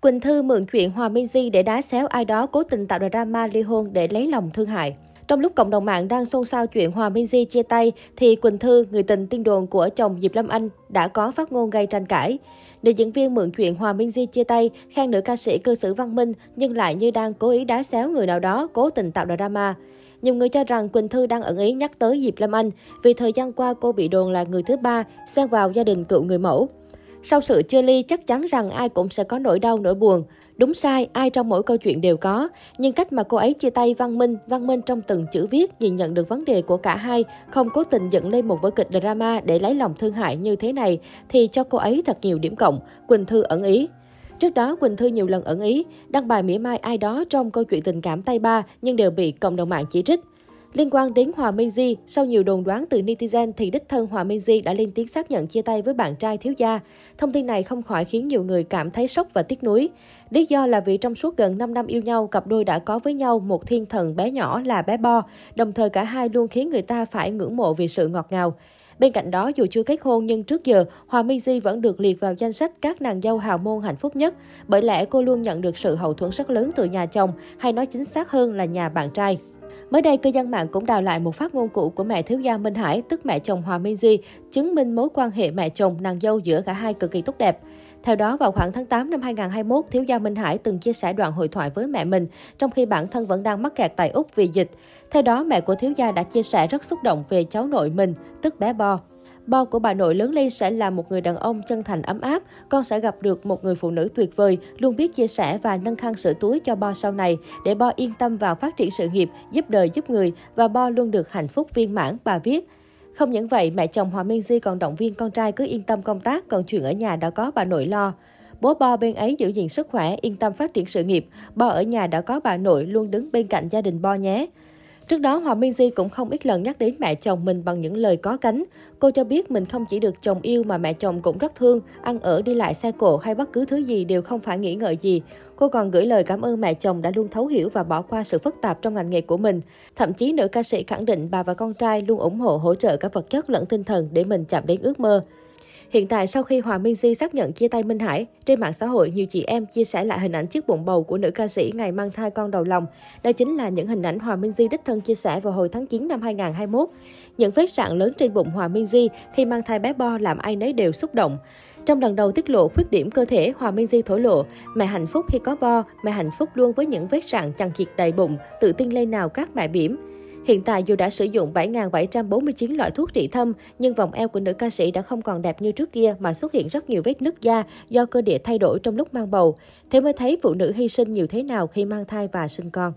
Quỳnh Thư mượn chuyện Hòa Minh Di để đá xéo ai đó cố tình tạo drama ly hôn để lấy lòng thương hại. Trong lúc cộng đồng mạng đang xôn xao chuyện Hòa Minh Di chia tay, thì Quỳnh Thư, người tình tiên đồn của chồng Diệp Lâm Anh, đã có phát ngôn gây tranh cãi. Nữ diễn viên mượn chuyện Hòa Minh Di chia tay, khen nữ ca sĩ cư xử văn minh, nhưng lại như đang cố ý đá xéo người nào đó, cố tình tạo drama. Nhiều người cho rằng Quỳnh Thư đang ẩn ý nhắc tới Diệp Lâm Anh vì thời gian qua cô bị đồn là người thứ ba xen vào gia đình cựu người mẫu. Sau sự chia ly, chắc chắn rằng ai cũng sẽ có nỗi đau, nỗi buồn. Đúng sai, ai trong mỗi câu chuyện đều có. Nhưng cách mà cô ấy chia tay văn minh, văn minh trong từng chữ viết nhìn nhận được vấn đề của cả hai, không cố tình dựng lên một vở kịch drama để lấy lòng thương hại như thế này, thì cho cô ấy thật nhiều điểm cộng. Quỳnh Thư ẩn ý. Trước đó, Quỳnh Thư nhiều lần ẩn ý, đăng bài mỉa mai ai đó trong câu chuyện tình cảm tay ba nhưng đều bị cộng đồng mạng chỉ trích. Liên quan đến Hòa minh di sau nhiều đồn đoán từ netizen thì đích thân Hòa minh di đã lên tiếng xác nhận chia tay với bạn trai thiếu gia. Thông tin này không khỏi khiến nhiều người cảm thấy sốc và tiếc nuối. Lý do là vì trong suốt gần 5 năm yêu nhau, cặp đôi đã có với nhau một thiên thần bé nhỏ là bé Bo, đồng thời cả hai luôn khiến người ta phải ngưỡng mộ vì sự ngọt ngào. Bên cạnh đó, dù chưa kết hôn nhưng trước giờ, Hòa minh di vẫn được liệt vào danh sách các nàng dâu hào môn hạnh phúc nhất, bởi lẽ cô luôn nhận được sự hậu thuẫn rất lớn từ nhà chồng, hay nói chính xác hơn là nhà bạn trai. Mới đây, cư dân mạng cũng đào lại một phát ngôn cũ của mẹ thiếu gia Minh Hải, tức mẹ chồng Hòa Di, chứng minh mối quan hệ mẹ chồng nàng dâu giữa cả hai cực kỳ tốt đẹp. Theo đó, vào khoảng tháng 8 năm 2021, thiếu gia Minh Hải từng chia sẻ đoạn hội thoại với mẹ mình, trong khi bản thân vẫn đang mắc kẹt tại Úc vì dịch. Theo đó, mẹ của thiếu gia đã chia sẻ rất xúc động về cháu nội mình, tức bé Bo. Bo của bà nội lớn lên sẽ là một người đàn ông chân thành ấm áp, con sẽ gặp được một người phụ nữ tuyệt vời, luôn biết chia sẻ và nâng khăn sữa túi cho Bo sau này, để Bo yên tâm vào phát triển sự nghiệp, giúp đời giúp người và Bo luôn được hạnh phúc viên mãn, bà viết. Không những vậy, mẹ chồng Hòa Minh Di còn động viên con trai cứ yên tâm công tác, còn chuyện ở nhà đã có bà nội lo. Bố Bo bên ấy giữ gìn sức khỏe, yên tâm phát triển sự nghiệp. Bo ở nhà đã có bà nội luôn đứng bên cạnh gia đình Bo nhé. Trước đó, Hòa Minzy cũng không ít lần nhắc đến mẹ chồng mình bằng những lời có cánh. Cô cho biết mình không chỉ được chồng yêu mà mẹ chồng cũng rất thương, ăn ở đi lại xe cộ hay bất cứ thứ gì đều không phải nghĩ ngợi gì. Cô còn gửi lời cảm ơn mẹ chồng đã luôn thấu hiểu và bỏ qua sự phức tạp trong ngành nghề của mình. Thậm chí nữ ca sĩ khẳng định bà và con trai luôn ủng hộ hỗ trợ cả vật chất lẫn tinh thần để mình chạm đến ước mơ. Hiện tại, sau khi Hòa Minzy xác nhận chia tay Minh Hải, trên mạng xã hội, nhiều chị em chia sẻ lại hình ảnh chiếc bụng bầu của nữ ca sĩ ngày mang thai con đầu lòng. Đây chính là những hình ảnh Hòa Minzy đích thân chia sẻ vào hồi tháng 9 năm 2021. Những vết sạn lớn trên bụng Hòa Minzy khi mang thai bé Bo làm ai nấy đều xúc động. Trong lần đầu tiết lộ khuyết điểm cơ thể, Hòa Minzy thổ lộ, mẹ hạnh phúc khi có Bo, mẹ hạnh phúc luôn với những vết sạn chằng chịt đầy bụng, tự tin lên nào các mẹ bỉm. Hiện tại dù đã sử dụng 7.749 loại thuốc trị thâm, nhưng vòng eo của nữ ca sĩ đã không còn đẹp như trước kia mà xuất hiện rất nhiều vết nứt da do cơ địa thay đổi trong lúc mang bầu. Thế mới thấy phụ nữ hy sinh nhiều thế nào khi mang thai và sinh con.